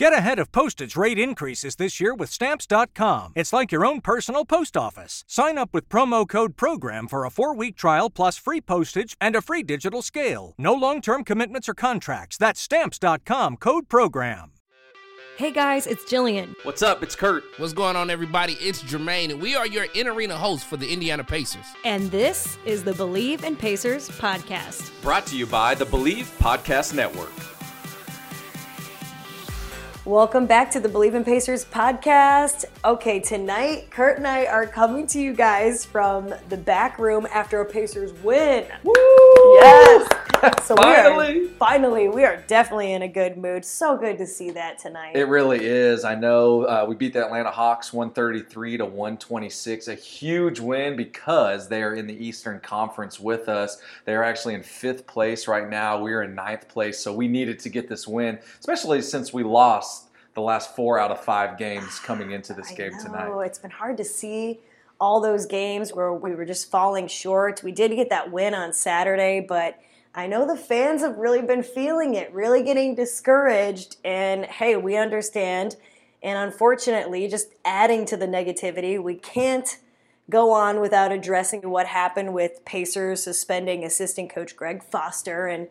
Get ahead of postage rate increases this year with Stamps.com. It's like your own personal post office. Sign up with promo code PROGRAM for a four week trial plus free postage and a free digital scale. No long term commitments or contracts. That's Stamps.com code PROGRAM. Hey guys, it's Jillian. What's up? It's Kurt. What's going on, everybody? It's Jermaine, and we are your in arena hosts for the Indiana Pacers. And this is the Believe in Pacers podcast. Brought to you by the Believe Podcast Network. Welcome back to the Believe in Pacers podcast. Okay, tonight, Kurt and I are coming to you guys from the back room after a Pacers win. Woo! Yes. So finally, we are, finally, we are definitely in a good mood. So good to see that tonight. It really is. I know uh, we beat the Atlanta Hawks 133 to 126. A huge win because they are in the Eastern Conference with us. They are actually in fifth place right now. We are in ninth place, so we needed to get this win, especially since we lost the last four out of five games coming into this I game know. tonight. It's been hard to see all those games where we were just falling short. We did get that win on Saturday, but I know the fans have really been feeling it, really getting discouraged. And hey, we understand. And unfortunately, just adding to the negativity, we can't go on without addressing what happened with Pacers suspending assistant coach Greg Foster and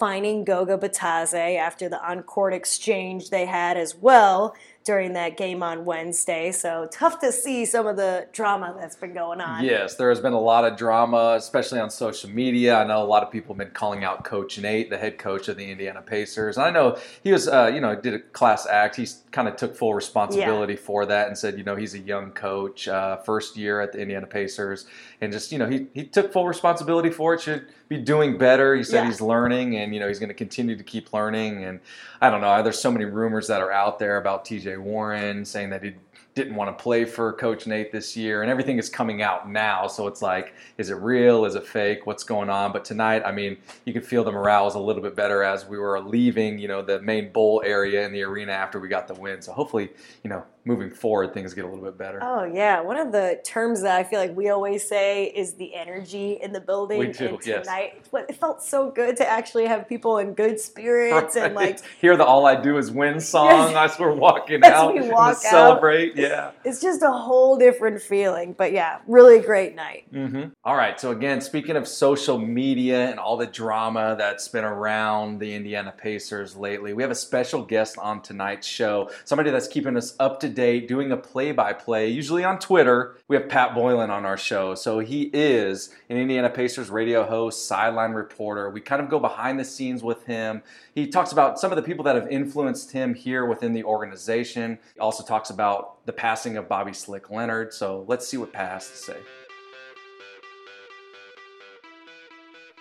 fining Goga Bitadze after the on-court exchange they had as well during that game on Wednesday. So tough to see some of the drama that's been going on. Yes, there has been a lot of drama, especially on social media. I know a lot of people have been calling out Coach Nate, the head coach of the Indiana Pacers. And I know he was, uh, you know, did a class act. He kind of took full responsibility yeah. for that and said, you know, he's a young coach, uh, first year at the Indiana Pacers, and just, you know, he he took full responsibility for it. Should be doing better. He said yeah. he's learning, and you know, he's going to continue to keep learning. And I don't know. There's so many rumors that are out there about T.J. Warren saying that he didn't want to play for Coach Nate this year, and everything is coming out now. So it's like, is it real? Is it fake? What's going on? But tonight, I mean, you could feel the morale was a little bit better as we were leaving, you know, the main bowl area in the arena after we got the win. So hopefully, you know, moving forward, things get a little bit better. Oh yeah, one of the terms that I feel like we always say is the energy in the building. We do, and tonight, yes. it felt so good to actually have people in good spirits right. and like hear the "All I Do Is Win" song as we're walking as out we walk to celebrate. Yeah, it's just a whole different feeling. But yeah, really great night. Mm-hmm. All right, so again, speaking of social media and all the drama that's been around the Indiana Pacers lately, we have a special guest on tonight's show, somebody that's keeping us up to date, doing a play by play, usually on Twitter. We have Pat Boylan on our show. So he is an Indiana Pacers radio host, sideline reporter. We kind of go behind the scenes with him. He talks about some of the people that have influenced him here within the organization. He also talks about the passing of Bobby Slick Leonard. So let's see what Pat has to say.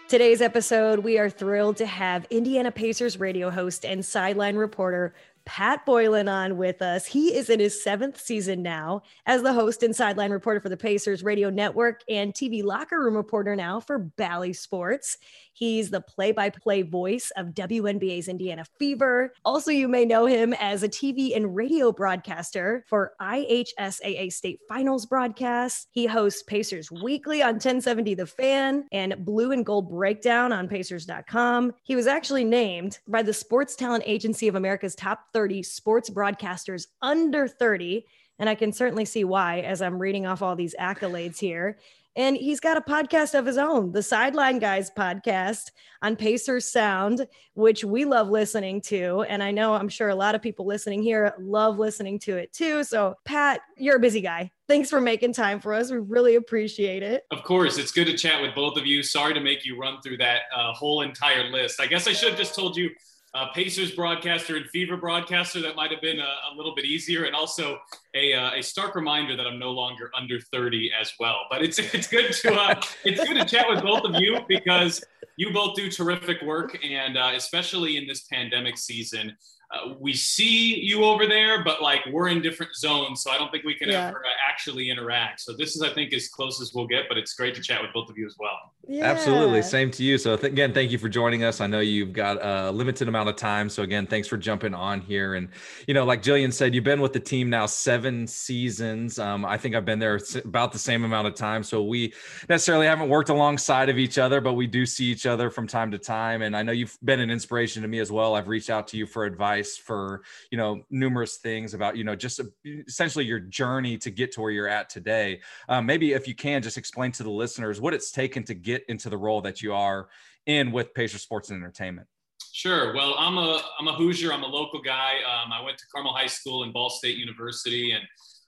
Today's episode, we are thrilled to have Indiana Pacers radio host and sideline reporter Pat Boylan on with us. He is in his seventh season now as the host and sideline reporter for the Pacers Radio Network and TV locker room reporter now for Bally Sports. He's the play by play voice of WNBA's Indiana Fever. Also, you may know him as a TV and radio broadcaster for IHSAA State Finals broadcasts. He hosts Pacers Weekly on 1070 The Fan and Blue and Gold Breakdown on Pacers.com. He was actually named by the Sports Talent Agency of America's top 30 sports broadcasters under 30. And I can certainly see why as I'm reading off all these accolades here. And he's got a podcast of his own, the Sideline Guys podcast on Pacers Sound, which we love listening to. And I know I'm sure a lot of people listening here love listening to it too. So, Pat, you're a busy guy. Thanks for making time for us. We really appreciate it. Of course. It's good to chat with both of you. Sorry to make you run through that uh, whole entire list. I guess I should have just told you uh, Pacers broadcaster and Fever broadcaster. That might have been a, a little bit easier, and also a, uh, a stark reminder that I'm no longer under 30 as well. But it's it's good to uh, it's good to chat with both of you because you both do terrific work, and uh, especially in this pandemic season, uh, we see you over there, but like we're in different zones, so I don't think we can yeah. ever uh, actually interact. So this is, I think, as close as we'll get. But it's great to chat with both of you as well. Yeah. Absolutely, same to you. So th- again, thank you for joining us. I know you've got a limited amount of time, so again, thanks for jumping on here. And you know, like Jillian said, you've been with the team now seven seasons. Um, I think I've been there about the same amount of time, so we necessarily haven't worked alongside of each other, but we do see each other from time to time. And I know you've been an inspiration to me as well. I've reached out to you for advice advice for you know numerous things about you know just essentially your journey to get to where you're at today. Um, maybe if you can just explain to the listeners what it's taken to get into the role that you are in with Pacer Sports and Entertainment. Sure. Well, I'm a I'm a Hoosier. I'm a local guy. Um, I went to Carmel High School and Ball State University, and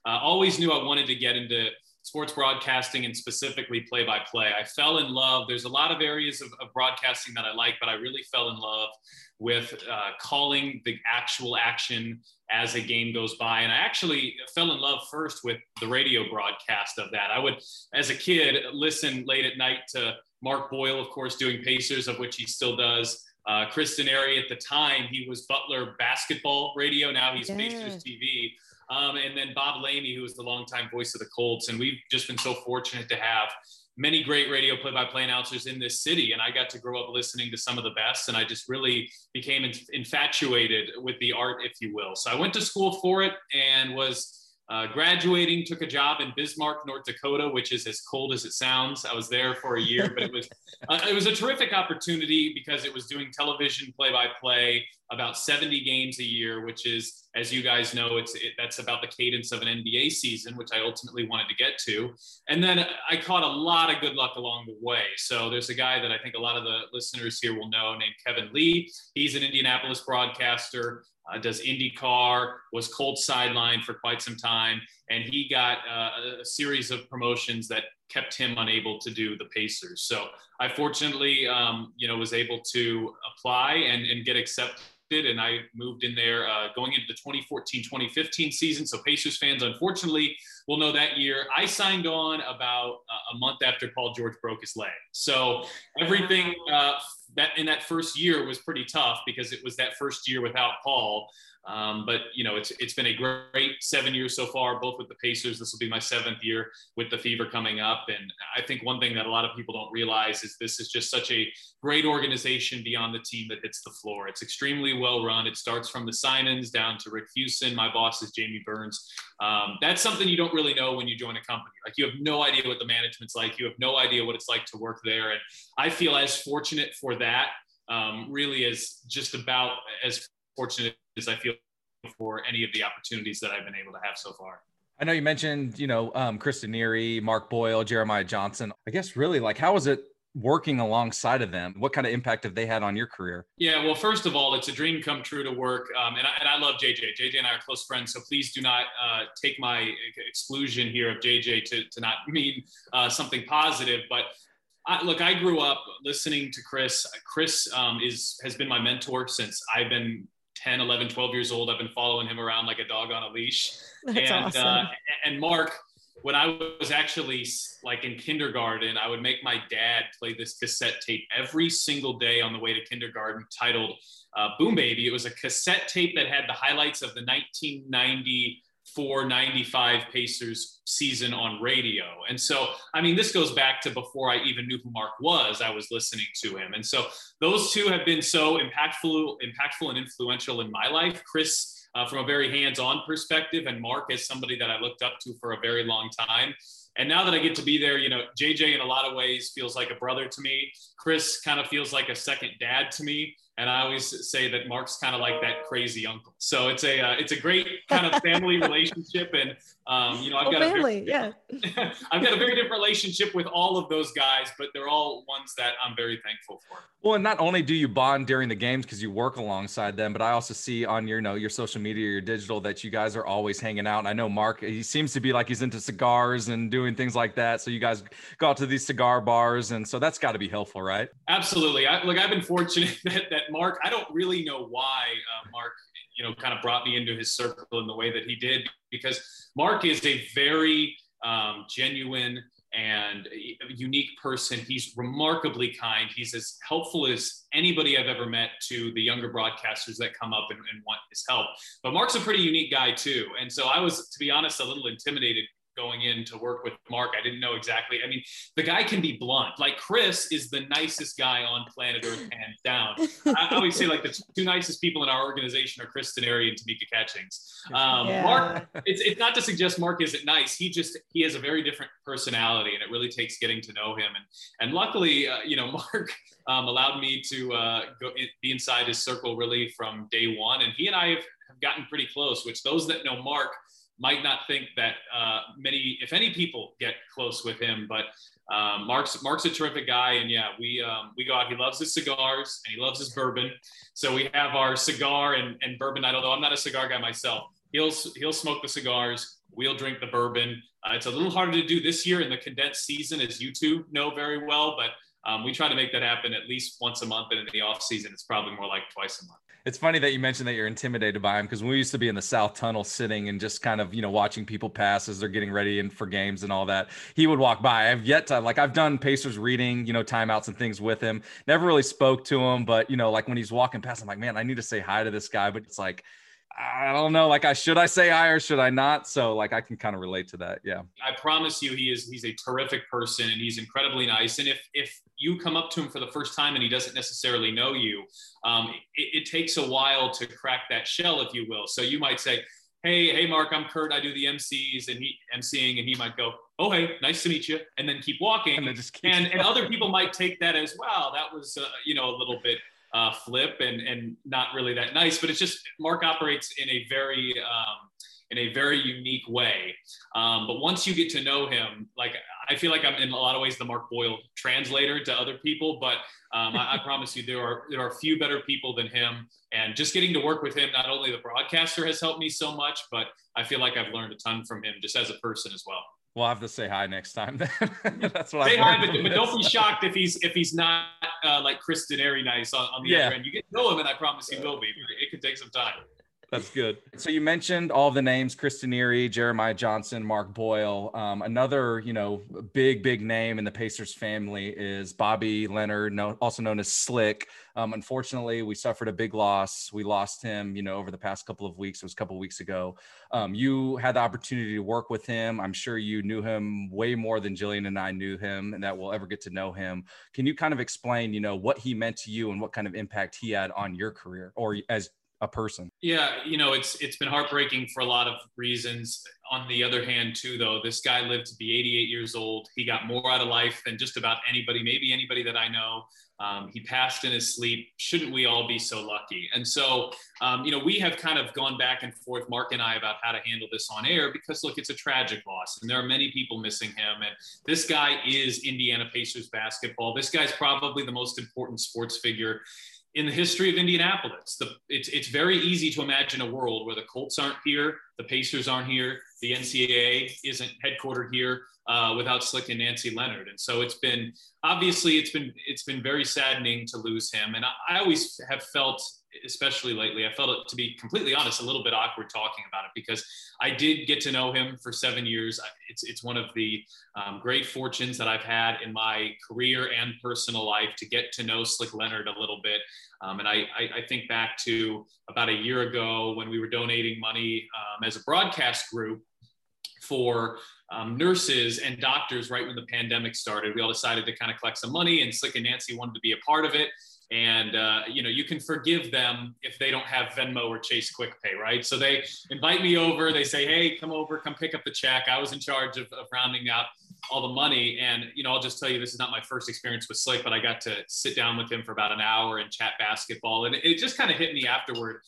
uh, always knew I wanted to get into sports broadcasting and specifically play by play. I fell in love. There's a lot of areas of, of broadcasting that I like, but I really fell in love with uh, calling the actual action as a game goes by. And I actually fell in love first with the radio broadcast of that. I would, as a kid, listen late at night to Mark Boyle, of course, doing Pacers, of which he still does. Uh, Chris Denari at the time, he was Butler basketball radio. Now he's yeah. Pacers TV. Um, and then Bob Lamey, who was the longtime voice of the Colts. And we've just been so fortunate to have many great radio play-by-play announcers in this city and i got to grow up listening to some of the best and i just really became infatuated with the art if you will so i went to school for it and was uh, graduating, took a job in Bismarck, North Dakota, which is as cold as it sounds. I was there for a year, but it was uh, it was a terrific opportunity because it was doing television play-by-play, about 70 games a year, which is, as you guys know, it's it, that's about the cadence of an NBA season, which I ultimately wanted to get to. And then I caught a lot of good luck along the way. So there's a guy that I think a lot of the listeners here will know named Kevin Lee. He's an Indianapolis broadcaster uh, does IndyCar, was Colt sidelined for quite some time, and he got uh, a series of promotions that kept him unable to do the Pacers. So I fortunately, um, you know, was able to apply and, and get accepted. And I moved in there uh, going into the 2014 2015 season. So, Pacers fans, unfortunately, will know that year I signed on about a month after Paul George broke his leg. So, everything uh, that in that first year was pretty tough because it was that first year without Paul. Um, but you know, it's it's been a great seven years so far, both with the Pacers. This will be my seventh year with the Fever coming up, and I think one thing that a lot of people don't realize is this is just such a great organization beyond the team that hits the floor. It's extremely well run. It starts from the Simons down to Rick Fuson. My boss is Jamie Burns. Um, that's something you don't really know when you join a company. Like you have no idea what the management's like. You have no idea what it's like to work there, and I feel as fortunate for that. Um, really, as just about as fortunate as I feel for any of the opportunities that I've been able to have so far. I know you mentioned, you know, um, Chris Denari, Mark Boyle, Jeremiah Johnson. I guess really like, how was it working alongside of them? What kind of impact have they had on your career? Yeah, well, first of all, it's a dream come true to work. Um, and, I, and I love JJ. JJ and I are close friends. So please do not uh, take my exclusion here of JJ to, to not mean uh, something positive. But I, look, I grew up listening to Chris. Chris um, is has been my mentor since I've been 10, 11, 12 years old. I've been following him around like a dog on a leash. That's and, awesome. Uh, and Mark, when I was actually like in kindergarten, I would make my dad play this cassette tape every single day on the way to kindergarten titled uh, Boom Baby. It was a cassette tape that had the highlights of the 1990 495 Pacers season on radio. And so, I mean, this goes back to before I even knew who Mark was, I was listening to him. And so those two have been so impactful, impactful and influential in my life. Chris, uh, from a very hands-on perspective, and Mark as somebody that I looked up to for a very long time. And now that I get to be there, you know, JJ in a lot of ways feels like a brother to me. Chris kind of feels like a second dad to me. And I always say that Mark's kind of like that crazy uncle. So it's a uh, it's a great kind of family relationship, and um, you know I've well, got family, a very, yeah. I've got a very different relationship with all of those guys, but they're all ones that I'm very thankful for. Well, and not only do you bond during the games because you work alongside them, but I also see on your you know your social media, your digital that you guys are always hanging out. And I know Mark, he seems to be like he's into cigars and doing things like that. So you guys go out to these cigar bars, and so that's got to be helpful, right? Absolutely. I, look, I've been fortunate that that Mark. I don't really know why uh, Mark, you know, kind of brought me into his circle in the way that he did, because Mark is a very um, genuine and unique person. He's remarkably kind. He's as helpful as anybody I've ever met to the younger broadcasters that come up and, and, want his help. But Mark's a pretty unique guy too. And so I was, to be honest, a little intimidated going in to work with Mark. I didn't know exactly. I mean, the guy can be blunt. Like Chris is the nicest guy on planet Earth, hands down. I always say like the two nicest people in our organization are Chris Denari and Tamika Catchings. Um, yeah. Mark, it's, it's not to suggest Mark isn't nice. He just he has a very different personality, and it really takes getting to know him. And and luckily, uh, you know, Mark um, allowed me to uh, go in, be inside his circle really from day one, and he and I have, have gotten pretty close. Which those that know Mark might not think that uh, many, if any, people get close with him. But um, Mark's Mark's a terrific guy, and yeah, we um, we go out. He loves his cigars and he loves his bourbon. So we have our cigar and, and bourbon night. Although I'm not a cigar guy myself, he'll he'll smoke the cigars. We'll drink the bourbon. Uh, it's a little harder to do this year in the condensed season, as you two know very well. But um, we try to make that happen at least once a month, and in the off season, it's probably more like twice a month it's funny that you mentioned that you're intimidated by him because we used to be in the south tunnel sitting and just kind of you know watching people pass as they're getting ready and for games and all that. He would walk by. I've yet to like i've done pacers reading you know timeouts and things with him. Never really spoke to him but you know like when he's walking past i'm like man i need to say hi to this guy but it's like I don't know. Like, I should I say I or should I not? So, like, I can kind of relate to that. Yeah. I promise you, he is he's a terrific person and he's incredibly nice. And if if you come up to him for the first time and he doesn't necessarily know you, um, it, it takes a while to crack that shell, if you will. So you might say, "Hey, hey, Mark, I'm Kurt. I do the MCs and he MCing," and he might go, "Oh, hey, nice to meet you," and then keep walking. And, and, and other people might take that as, well. that was uh, you know a little bit." Uh, flip and and not really that nice. But it's just Mark operates in a very um, in a very unique way. Um, but once you get to know him, like I feel like I'm in a lot of ways the Mark Boyle translator to other people. But um, I, I, promise you, there are there are few better people than him. And just getting to work with him, not only the broadcaster has helped me so much, but I feel like I've learned a ton from him just as a person as well. We'll have to say hi next time. That's what. Say hi, but, but, don't be shocked if he's if he's not uh, like Chris Denari nice on, on the yeah. other end. You get to know him, and I promise he will be. It could take some time. That's good. So you mentioned all the names: Chris Denari, Jeremiah Johnson, Mark Boyle. Um, another, you know, big, big name in the Pacers family is Bobby Leonard, also known as Slick. Um, unfortunately, we suffered a big loss. We lost him, you know, over the past couple of weeks. It was a couple of weeks ago. Um, you had the opportunity to work with him. I'm sure you knew him way more than Jillian and I knew him, and that we'll ever get to know him. Can you kind of explain, you know, what he meant to you and what kind of impact he had on your career, or as a person. Yeah, you know, it's it's been heartbreaking for a lot of reasons. On the other hand, too, though, this guy lived to be 88 years old. He got more out of life than just about anybody, maybe anybody that I know. Um, he passed in his sleep. Shouldn't we all be so lucky? And so, um, you know, we have kind of gone back and forth, Mark and I, about how to handle this on air because, look, it's a tragic loss, and there are many people missing him. And this guy is Indiana Pacers basketball. This guy's probably the most important sports figure in the history of Indianapolis. The, it's, it's very easy to imagine a world where the Colts aren't here, the Pacers aren't here, the NCAA isn't headquartered here uh, without Slick and Nancy Leonard. And so it's been obviously it's been it's been very saddening to lose him. And I, I always have felt especially lately, I felt it to be completely honest, a little bit awkward talking about it because I did get to know him for seven years. It's, it's one of the um, great fortunes that I've had in my career and personal life to get to know Slick Leonard a little bit. Um, and I, I, I, think back to about a year ago when we were donating money um, as a broadcast group for um, nurses and doctors right when the pandemic started. We all decided to kind of collect some money, and Slick and Nancy wanted to be a part of it and uh, you know you can forgive them if they don't have venmo or chase quick pay right? So they invite me over they say hey come over come pick up the check. I was in charge of, of rounding out all the money. And you know i'll just tell you this is not my first experience with slick but i got to sit down with him for about an hour and chat basketball. And it, it just kind of hit me afterward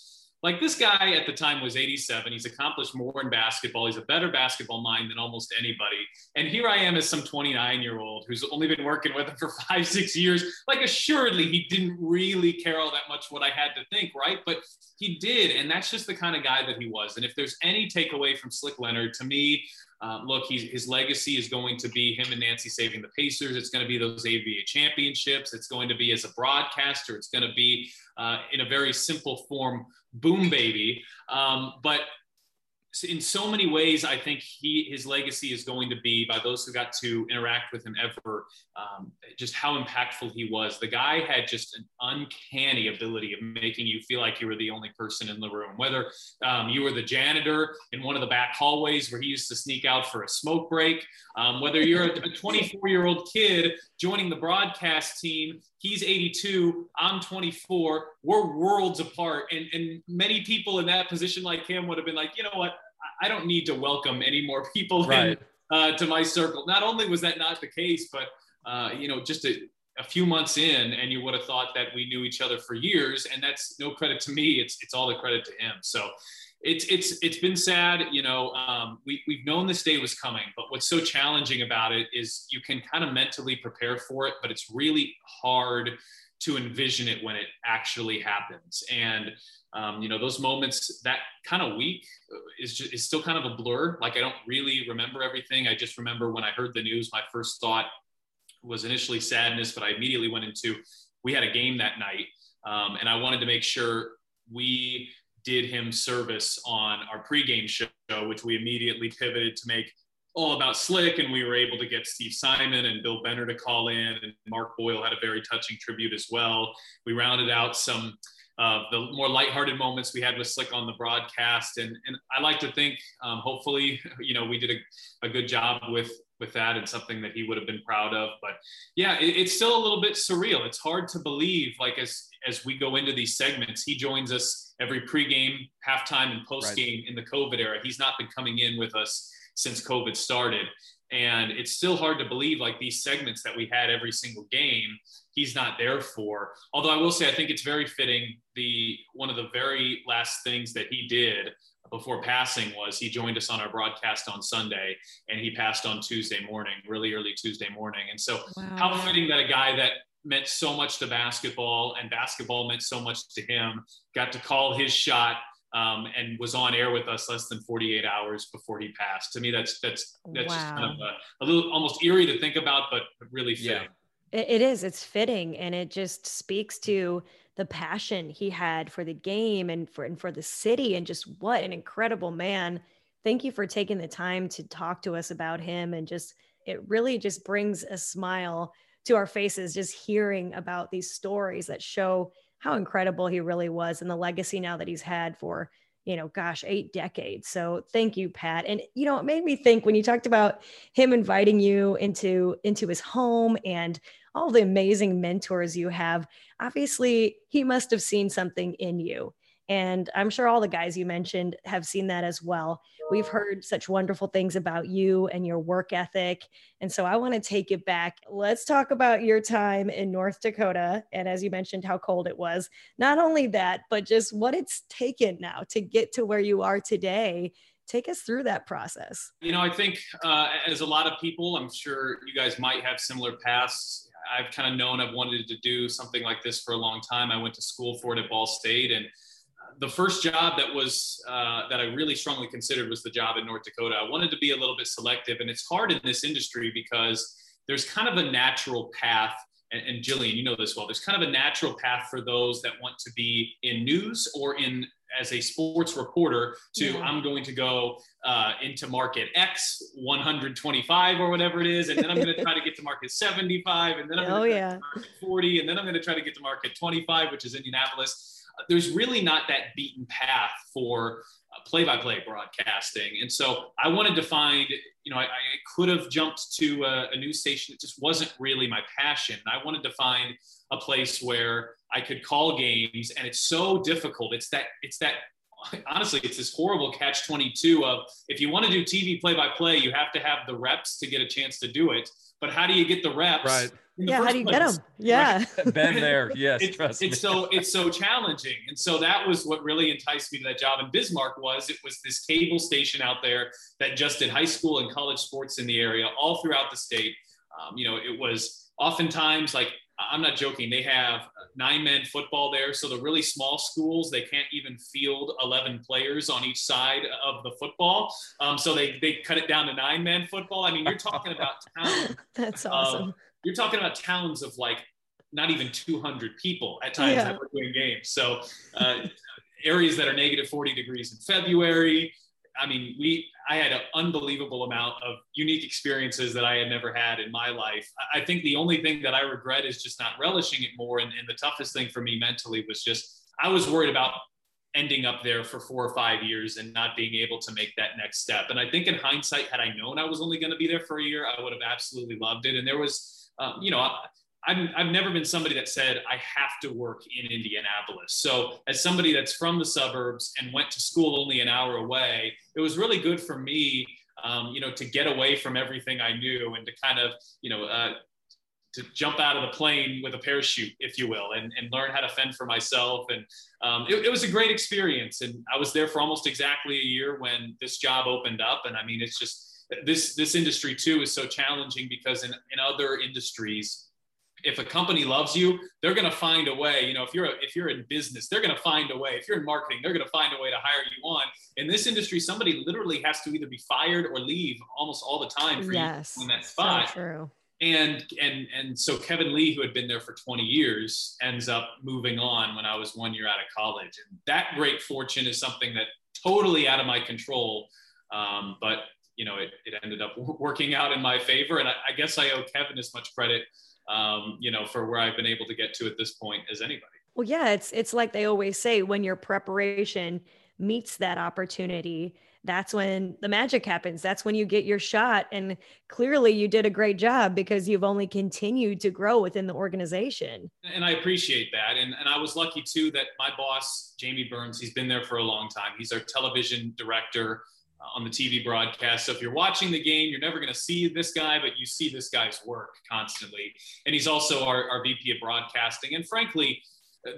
like this guy at the time was 87. He's accomplished more in basketball. He's a better basketball mind than almost anybody. And here I am as some 29 year old who's only been working with him for five, six years. Like, assuredly, he didn't really care all that much what I had to think, right? But he did. And that's just the kind of guy that he was. And if there's any takeaway from Slick Leonard, to me, um, look, his legacy is going to be him and Nancy saving the Pacers. It's going to be those ABA championships. It's going to be as a broadcaster. It's going to be uh, in a very simple form, boom baby. Um, but in so many ways, I think he his legacy is going to be by those who got to interact with him ever, um, just how impactful he was. The guy had just an uncanny ability of making you feel like you were the only person in the room, whether um, you were the janitor in one of the back hallways where he used to sneak out for a smoke break, um, whether you're a 24 year old kid joining the broadcast team. He's 82, I'm 24. We're worlds apart. And, and many people in that position, like him, would have been like, you know what? I don't need to welcome any more people right. in, uh, to my circle. Not only was that not the case, but uh, you know, just a, a, few months in, and you would have thought that we knew each other for years, and that's no credit to me. It's it's all the credit to him. So. It's, it's, it's been sad, you know, um, we, we've known this day was coming, but what's so challenging about it is you can kind of mentally prepare for it, but it's really hard to envision it when it actually happens. And um, you know, those moments, that kind of week is just, is still kind of a blur. Like I don't really remember everything. I just remember when I heard the news, my first thought was initially sadness, but I immediately went into, we had a game that night. Um, and I wanted to make sure we did him service on our pregame show, which we immediately pivoted to make all about Slick, and we were able to get Steve Simon and Bill Benner to call in, and Mark Boyle had a very touching tribute as well. We rounded out some uh, the more lighthearted moments we had with Slick on the broadcast. And, and I like to think, um, hopefully, you know, we did a, a, good job with, with that and something that he would have been proud of. But yeah, it, it's still a little bit surreal. It's hard to believe, like as, as we go into these segments, he joins us every pregame, halftime, and postgame right. in the COVID era. He's not been coming in with us since COVID started. And it's still hard to believe like these segments that we had every single game he's not there for. Although I will say, I think it's very fitting. The one of the very last things that he did before passing was he joined us on our broadcast on Sunday, and he passed on Tuesday morning, really early Tuesday morning. And so, wow. how fitting that a guy that meant so much to basketball and basketball meant so much to him got to call his shot um, and was on air with us less than 48 hours before he passed. To me, that's that's that's wow. just kind of a, a, little almost eerie to think about, but really fitting. Yeah. It is. It's fitting, and it just speaks to the passion he had for the game and for and for the city, and just what an incredible man. Thank you for taking the time to talk to us about him, and just it really just brings a smile to our faces just hearing about these stories that show how incredible he really was and the legacy now that he's had for you know, gosh, eight decades. So thank you, Pat. And you know, it made me think when you talked about him inviting you into into his home and all the amazing mentors you have. Obviously, he must have seen something in you. And I'm sure all the guys you mentioned have seen that as well. We've heard such wonderful things about you and your work ethic. And so I want to take it back. Let's talk about your time in North Dakota. And as you mentioned, how cold it was. Not only that, but just what it's taken now to get to where you are today. Take us through that process. You know, I think uh, as a lot of people, I'm sure you guys might have similar pasts. I've kind of known I've wanted to do something like this for a long time. I went to school for it at Ball State, and the first job that was uh, that I really strongly considered was the job in North Dakota. I wanted to be a little bit selective, and it's hard in this industry because there's kind of a natural path. And, and Jillian, you know this well. There's kind of a natural path for those that want to be in news or in as a sports reporter to yeah. I'm going to go uh, into market X 125 or whatever it is, and then I'm going to try to get to market 75, and then I'm going to yeah. market 40, and then I'm going to try to get to market 25, which is Indianapolis. There's really not that beaten path for play by play broadcasting. And so I wanted to find, you know, I, I could have jumped to a, a news station. It just wasn't really my passion. I wanted to find a place where I could call games, and it's so difficult. It's that it's that honestly, it's this horrible catch 22 of if you want to do TV play by play, you have to have the reps to get a chance to do it. But how do you get the reps? Right. Yeah, how do you place? get them? Yeah. Right. Been there. Yes. It, trust it's me. so it's so challenging. And so that was what really enticed me to that job. And Bismarck was it was this cable station out there that just did high school and college sports in the area all throughout the state. Um, you know, it was oftentimes like I'm not joking. They have nine men football there. So the really small schools, they can't even field 11 players on each side of the football. Um, so they, they cut it down to nine man football. I mean, you're talking about towns. That's awesome. You're talking about towns of like not even 200 people at times yeah. that we're doing games. So uh, areas that are negative 40 degrees in February, I mean, we I had an unbelievable amount of unique experiences that I had never had in my life. I think the only thing that I regret is just not relishing it more. And, and the toughest thing for me mentally was just I was worried about ending up there for four or five years and not being able to make that next step. And I think in hindsight, had I known I was only going to be there for a year, I would have absolutely loved it. And there was, um, you know, I, I've, I've never been somebody that said I have to work in Indianapolis. So, as somebody that's from the suburbs and went to school only an hour away, it was really good for me, um, you know, to get away from everything I knew and to kind of, you know, uh, to jump out of the plane with a parachute, if you will, and, and learn how to fend for myself. And um, it, it, was a great experience. And I was there for almost exactly a year when this job opened up. And I mean, it's just this this industry too is so challenging because in, in other industries, if a company loves you, they're going to find a way. You know, if you're a, if you're in business, they're going to find a way. If you're in marketing, they're going to find a way to hire you on. In this industry, somebody literally has to either be fired or leave almost all the time for yes, you in that spot. So true. And and and so Kevin Lee, who had been there for 20 years, ends up moving on when I was one year out of college. And that great fortune is something that totally out of my control. Um, but you know, it, it ended up working out in my favor. And I, I guess I owe Kevin as much credit um, you know, for where I've been able to get to at this point as anybody. Well, yeah, it's it's like they always say when your preparation meets that opportunity, that's when the magic happens. That's when you get your shot. And clearly you did a great job because you've only continued to grow within the organization. And I appreciate that. And, and I was lucky too that my boss, Jamie Burns, he's been there for a long time. He's our television director on the TV broadcast. So if you're watching the game, you're never going to see this guy, but you see this guy's work constantly. And he's also our, our VP of broadcasting. And frankly,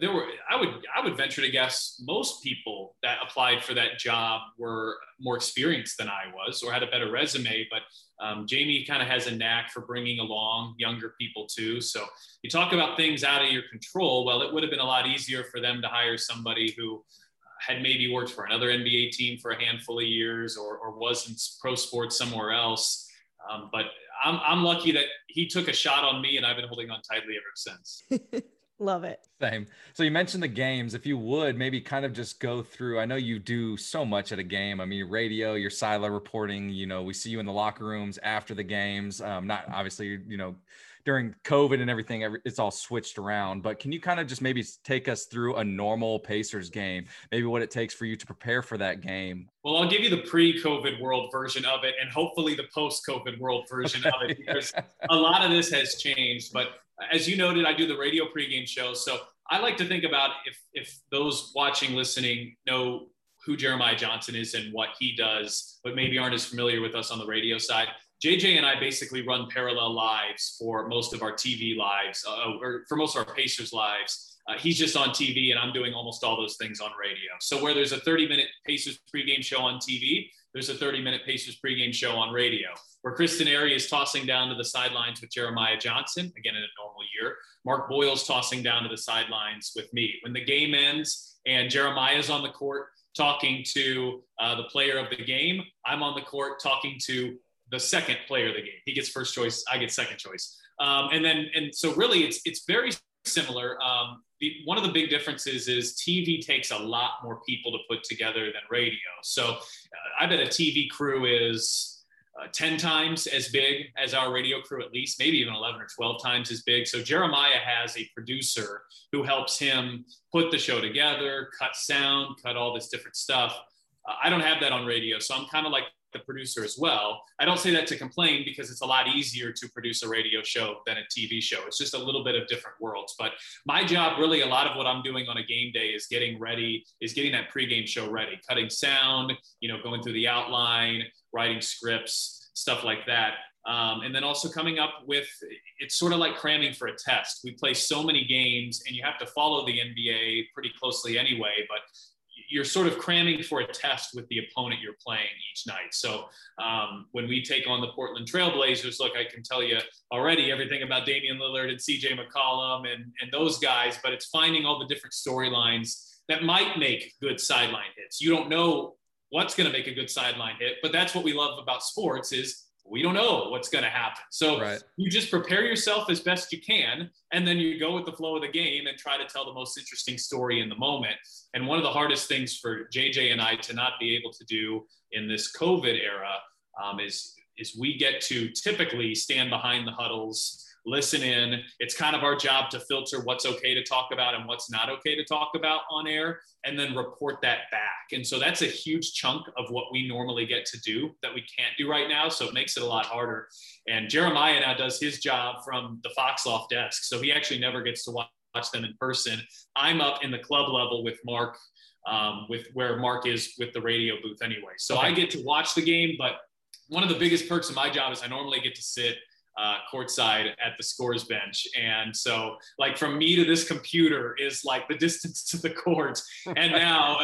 there were I would I would venture to guess most people that applied for that job were more experienced than I was or had a better resume. But um, Jamie kind of has a knack for bringing along younger people too. So you talk about things out of your control. Well, it would have been a lot easier for them to hire somebody who had maybe worked for another NBA team for a handful of years or, or was in pro sports somewhere else. Um, but I'm, I'm lucky that he took a shot on me and I've been holding on tightly ever since. Love it. Same. So you mentioned the games. If you would maybe kind of just go through, I know you do so much at a game. I mean, radio, your silo reporting, you know, we see you in the locker rooms after the games. Um, not obviously, you know, during COVID and everything, it's all switched around. But can you kind of just maybe take us through a normal Pacers game, maybe what it takes for you to prepare for that game? Well, I'll give you the pre-COVID world version of it, and hopefully the post-COVID world version okay. of it, because a lot of this has changed. But as you noted, I do the radio pregame show, so I like to think about if if those watching, listening know who Jeremiah Johnson is and what he does, but maybe aren't as familiar with us on the radio side. JJ and I basically run parallel lives for most of our TV lives, uh, or for most of our Pacers lives. Uh, he's just on TV, and I'm doing almost all those things on radio. So where there's a 30 minute Pacers pregame show on TV, there's a 30 minute Pacers pregame show on radio. Where Chris Denari is tossing down to the sidelines with Jeremiah Johnson, again in a normal year. Mark Boyle's tossing down to the sidelines with me. When the game ends and Jeremiah's on the court talking to uh, the player of the game, I'm on the court talking to the second player of the game. He gets first choice, I get second choice. Um, and then, and so really it's, it's very similar. Um, the, one of the big differences is TV takes a lot more people to put together than radio. So uh, I bet a TV crew is uh, 10 times as big as our radio crew, at least, maybe even 11 or 12 times as big. So Jeremiah has a producer who helps him put the show together, cut sound, cut all this different stuff. Uh, I don't have that on radio. So I'm kind of like the producer as well. I don't say that to complain because it's a lot easier to produce a radio show than a TV show. It's just a little bit of different worlds. But my job, really, a lot of what I'm doing on a game day is getting ready, is getting that pregame show ready, cutting sound, you know, going through the outline, writing scripts, stuff like that. Um, and then also coming up with it's sort of like cramming for a test. We play so many games, and you have to follow the NBA pretty closely anyway. But you're sort of cramming for a test with the opponent you're playing each night. So um, when we take on the Portland Trailblazers, look, I can tell you already everything about Damian Lillard and CJ McCollum and, and those guys, but it's finding all the different storylines that might make good sideline hits. You don't know what's going to make a good sideline hit, but that's what we love about sports is we don't know what's going to happen. So right. you just prepare yourself as best you can, and then you go with the flow of the game and try to tell the most interesting story in the moment. And one of the hardest things for JJ and I to not be able to do in this COVID era um, is is we get to typically stand behind the huddles listen in. It's kind of our job to filter what's okay to talk about and what's not okay to talk about on air and then report that back. And so that's a huge chunk of what we normally get to do that we can't do right now. So it makes it a lot harder. And Jeremiah now does his job from the Fox Loft desk. So he actually never gets to watch them in person. I'm up in the club level with Mark, um, with where Mark is with the radio booth anyway. So okay. I get to watch the game, but one of the biggest perks of my job is I normally get to sit uh, courtside at the scores bench. And so, like, from me to this computer is like the distance to the court. And now,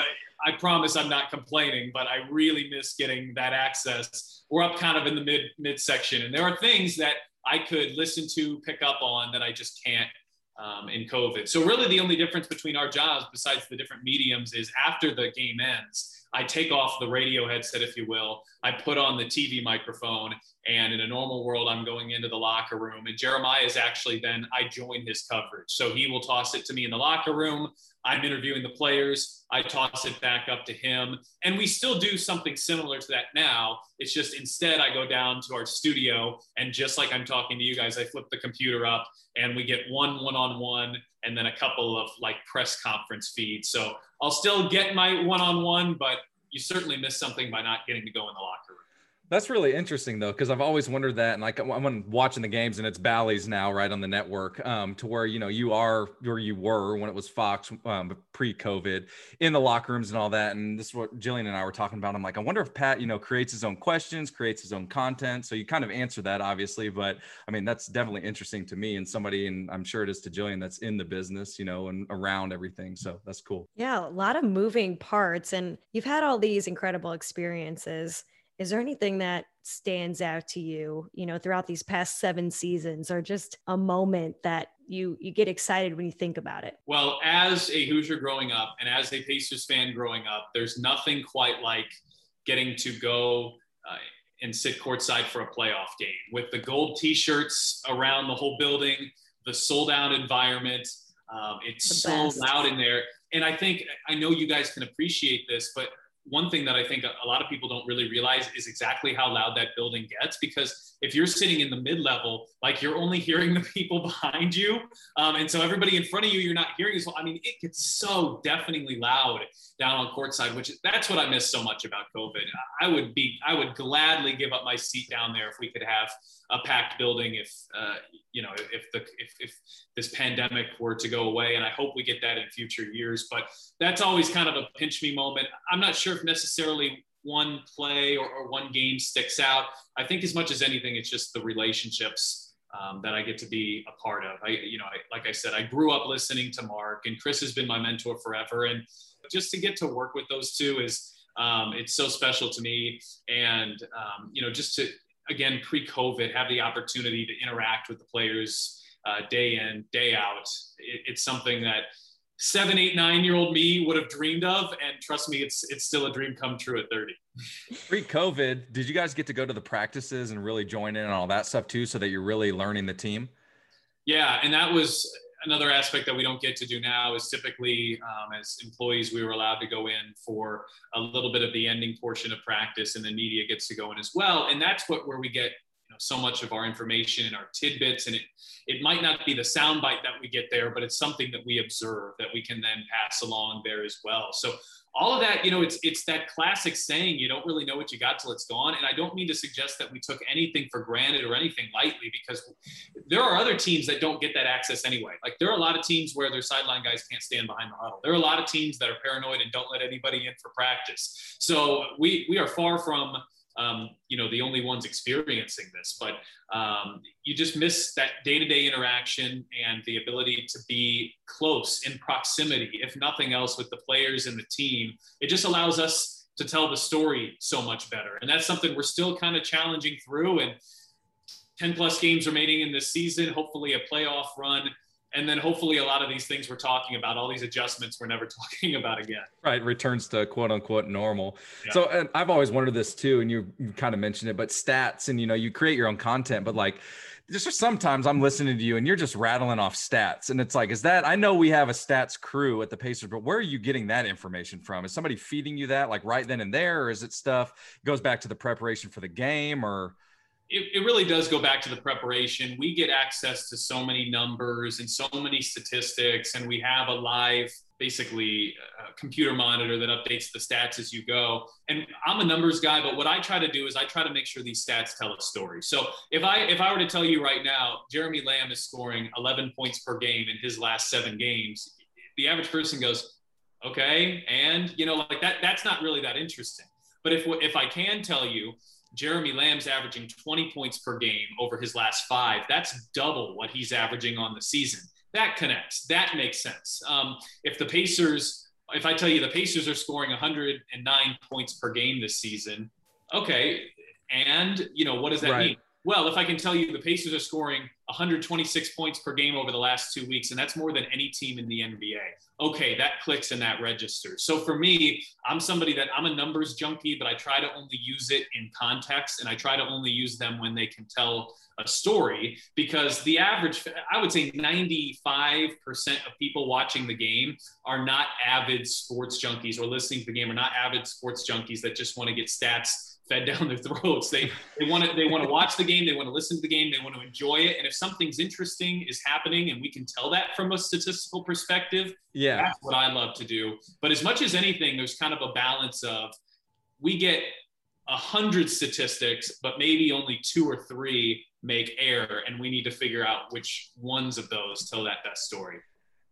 I promise I'm not complaining, but I really miss getting that access. We're up kind of in the mid midsection, and there are things that I could listen to, pick up on that I just can't um, in COVID. So really, the only difference between our jobs, besides the different mediums, is after the game ends. I take off the radio headset, if you will. I put on the TV microphone, and in a normal world, I'm going into the locker room. And Jeremiah is actually then I join his coverage. So he will toss it to me in the locker room. I'm interviewing the players. I toss it back up to him. And we still do something similar to that now. It's just instead, I go down to our studio. And just like I'm talking to you guys, I flip the computer up and we get one one on one and then a couple of like press conference feeds. So I'll still get my one on one, but you certainly miss something by not getting to go in the locker room. That's really interesting though, because I've always wondered that, and like I'm watching the games, and it's Bally's now, right on the network, um, to where you know you are where you were when it was Fox um, pre-COVID in the locker rooms and all that. And this is what Jillian and I were talking about. I'm like, I wonder if Pat, you know, creates his own questions, creates his own content. So you kind of answer that, obviously, but I mean that's definitely interesting to me and somebody, and I'm sure it is to Jillian that's in the business, you know, and around everything. So that's cool. Yeah, a lot of moving parts, and you've had all these incredible experiences is there anything that stands out to you you know throughout these past seven seasons or just a moment that you you get excited when you think about it? Well as a hoosier growing up and as a pacers fan growing up there's nothing quite like getting to go uh, and sit courtside for a playoff game with the gold t-shirts around the whole building the sold out environment. Um, it's so loud in there. And i think i know you guys can appreciate this but one thing that I think a lot of people don't really realize is exactly how loud that building gets. Because if you're sitting in the mid level, like you're only hearing the people behind you. Um, and so everybody in front of you, you're not hearing as well. I mean, it gets so deafeningly loud down on courtside, which that's what I miss so much about COVID. I would be, I would gladly give up my seat down there if we could have a packed building if uh, you know if the if, if this pandemic were to go away and i hope we get that in future years but that's always kind of a pinch me moment i'm not sure if necessarily one play or, or one game sticks out i think as much as anything it's just the relationships um, that I get to be a part of. I, you know, I, like I said, I grew up listening to Mark, and Chris has been my mentor forever. And just to get to work with those two is, um, it's so special to me. And um, you know, just to again, pre COVID, have the opportunity to interact with the players uh, day in, day out. It, it's something that seven, eight, nine year old me would have dreamed of. And trust me, it's, it's still a dream come true at 30. Pre COVID, did you guys get to go to the practices and really join in and all that stuff too, so that you're really learning the team? Yeah. And that was, another aspect that we don't get to do now is typically um, as employees we were allowed to go in for a little bit of the ending portion of practice and the media gets to go in as well and that's what where we get know so much of our information and our tidbits and it it might not be the soundbite that we get there but it's something that we observe that we can then pass along there as well so all of that, you know, it's it's that classic saying, you don't really know what you got till it's gone. And I don't mean to suggest that we took anything for granted or anything lightly, because there are other teams that don't get that access anyway. Like there are a lot of teams where their sideline guys can't stand behind the huddle. There are a lot of teams that are paranoid and don't let anybody in for practice. So we we are far from um, you know the only ones experiencing this but um, you just miss that day-to-day interaction and the ability to be close in proximity if nothing else with the players and the team. It just allows us to tell the story so much better and that's something we're still kind of challenging through and 10 plus games remaining in this season hopefully a playoff run and then hopefully a lot of these things we're talking about, all these adjustments we're never talking about again. Right, returns to quote unquote normal. Yeah. So, and I've always wondered this too, and you, you kind of mentioned it, but stats and you know you create your own content, but like just sometimes I'm listening to you and you're just rattling off stats. And it's like, is that I know we have a stats crew at the Pacers, but where are you getting that information from? Is somebody feeding you that like right then and there? Or is it stuff goes back to the preparation for the game or it, it really does go back to the preparation. We get access to so many numbers and so many statistics, and we have a live, basically, uh, computer monitor that updates the stats as you go. And I'm a numbers guy, but what I try to do is I try to make sure these stats tell a story. So if I if I were to tell you right now, Jeremy Lamb is scoring 11 points per game in his last seven games, the average person goes, okay, and you know, like that. That's not really that interesting. But if if I can tell you Jeremy Lamb's averaging 20 points per game over his last five. That's double what he's averaging on the season. That connects. That makes sense. Um, if the Pacers, if I tell you the Pacers are scoring 109 points per game this season, okay. And, you know, what does that right. mean? Well, if I can tell you the Pacers are scoring 126 points per game over the last two weeks, and that's more than any team in the NBA. Okay, that clicks and that registers. So for me, I'm somebody that I'm a numbers junkie, but I try to only use it in context and I try to only use them when they can tell a story because the average, I would say 95% of people watching the game are not avid sports junkies or listening to the game are not avid sports junkies that just want to get stats fed down their throats. They they want to they want to watch the game, they want to listen to the game, they want to enjoy it. And if something's interesting is happening and we can tell that from a statistical perspective, yeah, that's what I love to do. But as much as anything, there's kind of a balance of we get a hundred statistics, but maybe only two or three make air, and we need to figure out which ones of those tell that best story.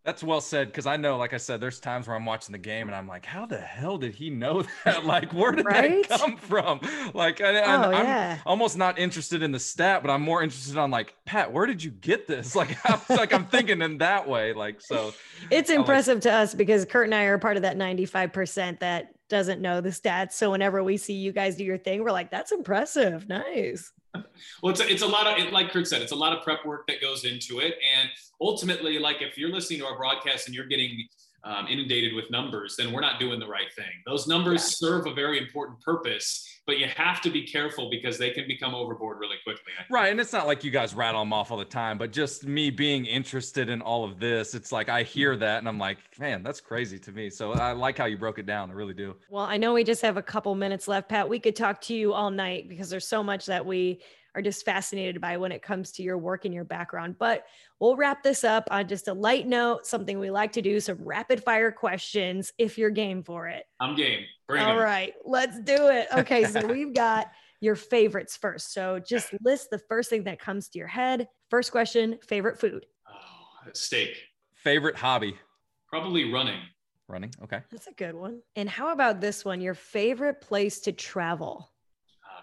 That's well said because I know, like I said, there's times where I'm watching the game and I'm like, how the hell did he know that? like, where did right? that come from? Like, I, am oh, yeah. almost not interested in the stat, but I'm more interested on like, Pat, where did you get this? Like, I'm, like I'm thinking in that way. Like, so it's impressive like, to us because Kurt and I are part of that 95% that doesn't know the stats. So whenever we see you guys do your thing, we're like, that's impressive. Nice. Well, it's a, it's a lot of, like Kurt said, it's a lot of prep work that goes into it. And ultimately, like if you're listening to our broadcast and you're getting um, inundated with numbers, then we're not doing the right thing. Those numbers yeah. serve a very important purpose, but you have to be careful because they can become overboard really quickly. Right. And it's not like you guys rattle them off all the time, but just me being interested in all of this, it's like I hear that and I'm like, man, that's crazy to me. So I like how you broke it down. I really do. Well, I know we just have a couple minutes left, Pat. We could talk to you all night because there's so much that we are just fascinated by when it comes to your work and your background. But we'll wrap this up on just a light note, something we like to do some rapid fire questions if you're game for it. I'm game. Bring All right, let's do it. Okay, so we've got your favorites first. So just list the first thing that comes to your head. First question favorite food? Oh, steak. Favorite hobby? Probably running. Running. Okay. That's a good one. And how about this one? Your favorite place to travel?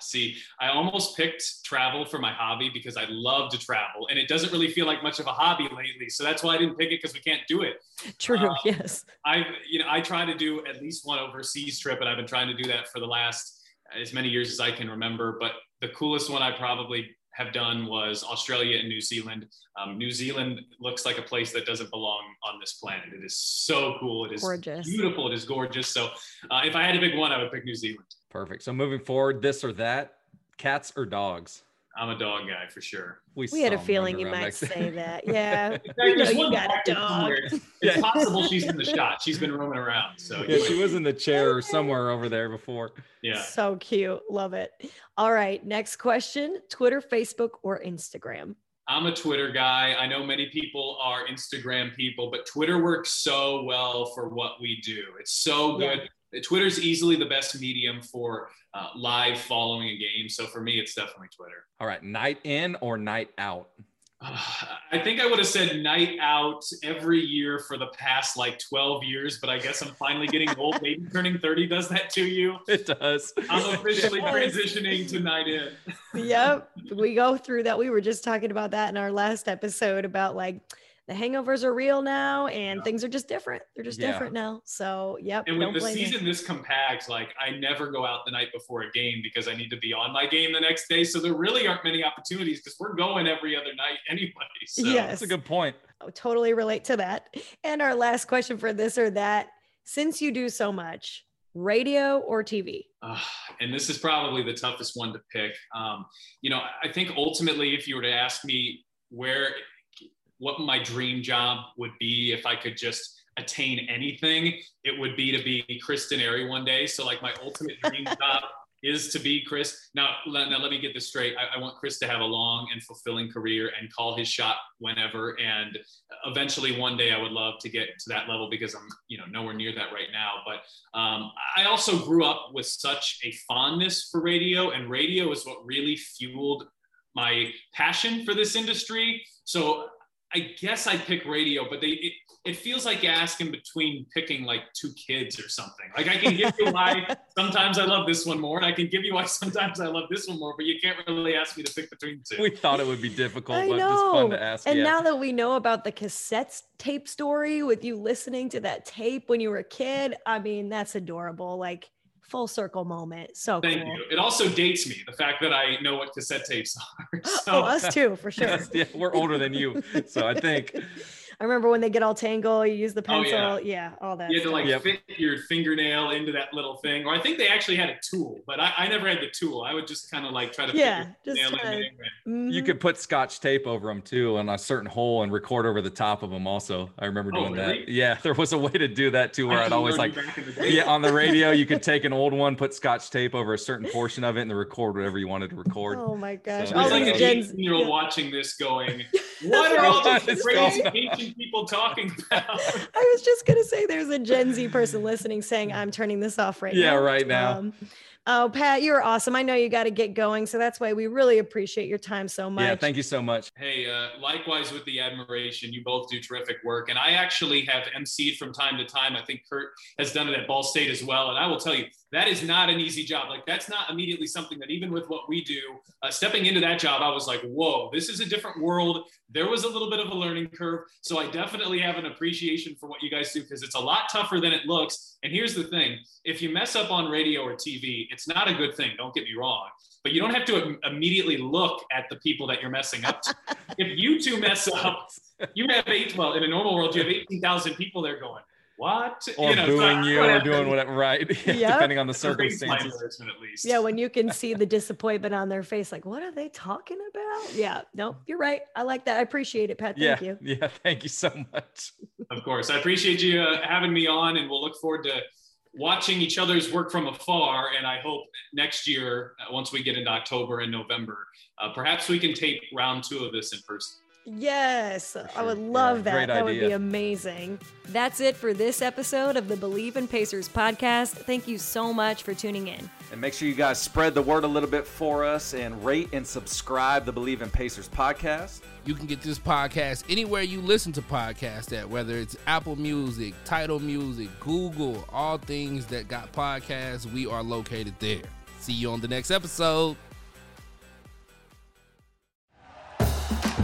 See, I almost picked travel for my hobby because I love to travel, and it doesn't really feel like much of a hobby lately. So that's why I didn't pick it because we can't do it. True. Um, yes. I, you know, I try to do at least one overseas trip, and I've been trying to do that for the last as many years as I can remember. But the coolest one I probably have done was Australia and New Zealand. Um, New Zealand looks like a place that doesn't belong on this planet. It is so cool. It is gorgeous. beautiful. It is gorgeous. So uh, if I had to pick one, I would pick New Zealand. Perfect. So moving forward, this or that, cats or dogs? I'm a dog guy for sure. We, we had a feeling you might say that. Yeah. we know you got a dog. It's yeah. possible she's in the shot. She's been roaming around. So yeah, she was in the chair or somewhere over there before. Yeah. So cute. Love it. All right. Next question Twitter, Facebook, or Instagram? I'm a Twitter guy. I know many people are Instagram people, but Twitter works so well for what we do. It's so good. Yeah. Twitter's easily the best medium for uh, live following a game. So for me, it's definitely Twitter. All right, night in or night out? Uh, I think I would have said night out every year for the past like 12 years, but I guess I'm finally getting old. Maybe turning 30 does that to you. It does. I'm officially transitioning to night in. yep. We go through that. We were just talking about that in our last episode about like the hangovers are real now and yeah. things are just different. They're just yeah. different now. So, yep. And with the season me. this compact, like I never go out the night before a game because I need to be on my game the next day. So there really aren't many opportunities because we're going every other night anyway. So. Yes. That's a good point. I totally relate to that. And our last question for this or that since you do so much, radio or TV? Uh, and this is probably the toughest one to pick. Um, you know, I think ultimately, if you were to ask me where, what my dream job would be if I could just attain anything, it would be to be Chris Denari one day. So, like, my ultimate dream job is to be Chris. Now, now let me get this straight. I, I, want Chris to have a long and fulfilling career and call his shot whenever. And eventually, one day, I would love to get to that level because I'm, you know, nowhere near that right now. But um, I also grew up with such a fondness for radio, and radio is what really fueled my passion for this industry. So I guess I pick radio, but they it, it feels like asking between picking like two kids or something. Like I can give you why sometimes I love this one more, and I can give you why sometimes I love this one more, but you can't really ask me to pick between two. We thought it would be difficult, I but know. it's fun to ask. And yeah. now that we know about the cassette tape story with you listening to that tape when you were a kid, I mean, that's adorable. Like full circle moment. So thank cool. you. It also dates me the fact that I know what cassette tapes are. Oh, so. Oh, us too, for sure. yeah, we're older than you, so I think I remember when they get all tangled, you use the pencil. Oh, yeah. yeah. all that. You had to like yep. fit your fingernail into that little thing. Or I think they actually had a tool, but I, I never had the tool. I would just kind of like try to yeah, just nail in mm-hmm. You could put scotch tape over them too on a certain hole and record over the top of them also. I remember oh, doing oh, really? that. Yeah, there was a way to do that too where I'd always like yeah, on the radio you could take an old one, put scotch tape over a certain portion of it and record whatever you wanted to record. Oh my gosh. So, it's like a 18 year old watching this going, what are all these crazy ancient people talking about? I was just gonna say there's a Gen Z person listening saying I'm turning this off right yeah, now. Yeah, right now. Um, Oh, Pat, you're awesome. I know you got to get going. So that's why we really appreciate your time so much. Yeah, thank you so much. Hey, uh, likewise with the admiration. You both do terrific work. And I actually have emceed from time to time. I think Kurt has done it at Ball State as well. And I will tell you, that is not an easy job. Like, that's not immediately something that, even with what we do, uh, stepping into that job, I was like, whoa, this is a different world. There was a little bit of a learning curve. So I definitely have an appreciation for what you guys do because it's a lot tougher than it looks. And here's the thing if you mess up on radio or TV, it's not a good thing. Don't get me wrong. But you don't have to immediately look at the people that you're messing up to. if you two mess up, you have eight, well, in a normal world, you have 18,000 people there going, what? Or you know, booing you or doing whatever, right? Yeah, Depending on the circumstances. At least. Yeah, when you can see the disappointment on their face, like, what are they talking about? Yeah, no, you're right. I like that. I appreciate it, Pat. Thank yeah, you. Yeah, thank you so much. Of course. I appreciate you uh, having me on, and we'll look forward to watching each other's work from afar. And I hope next year, uh, once we get into October and November, uh, perhaps we can tape round two of this in person. Yes, sure. I would love yeah, that. That idea. would be amazing. That's it for this episode of the Bleav in Pacers podcast. Thank you so much for tuning in. And make sure you guys spread the word a little bit for us and rate and subscribe the Bleav in Pacers podcast. You can get this podcast anywhere you listen to podcasts at, whether it's Apple Music, Tidal Music, Google, all things that got podcasts, we are located there. See you on the next episode.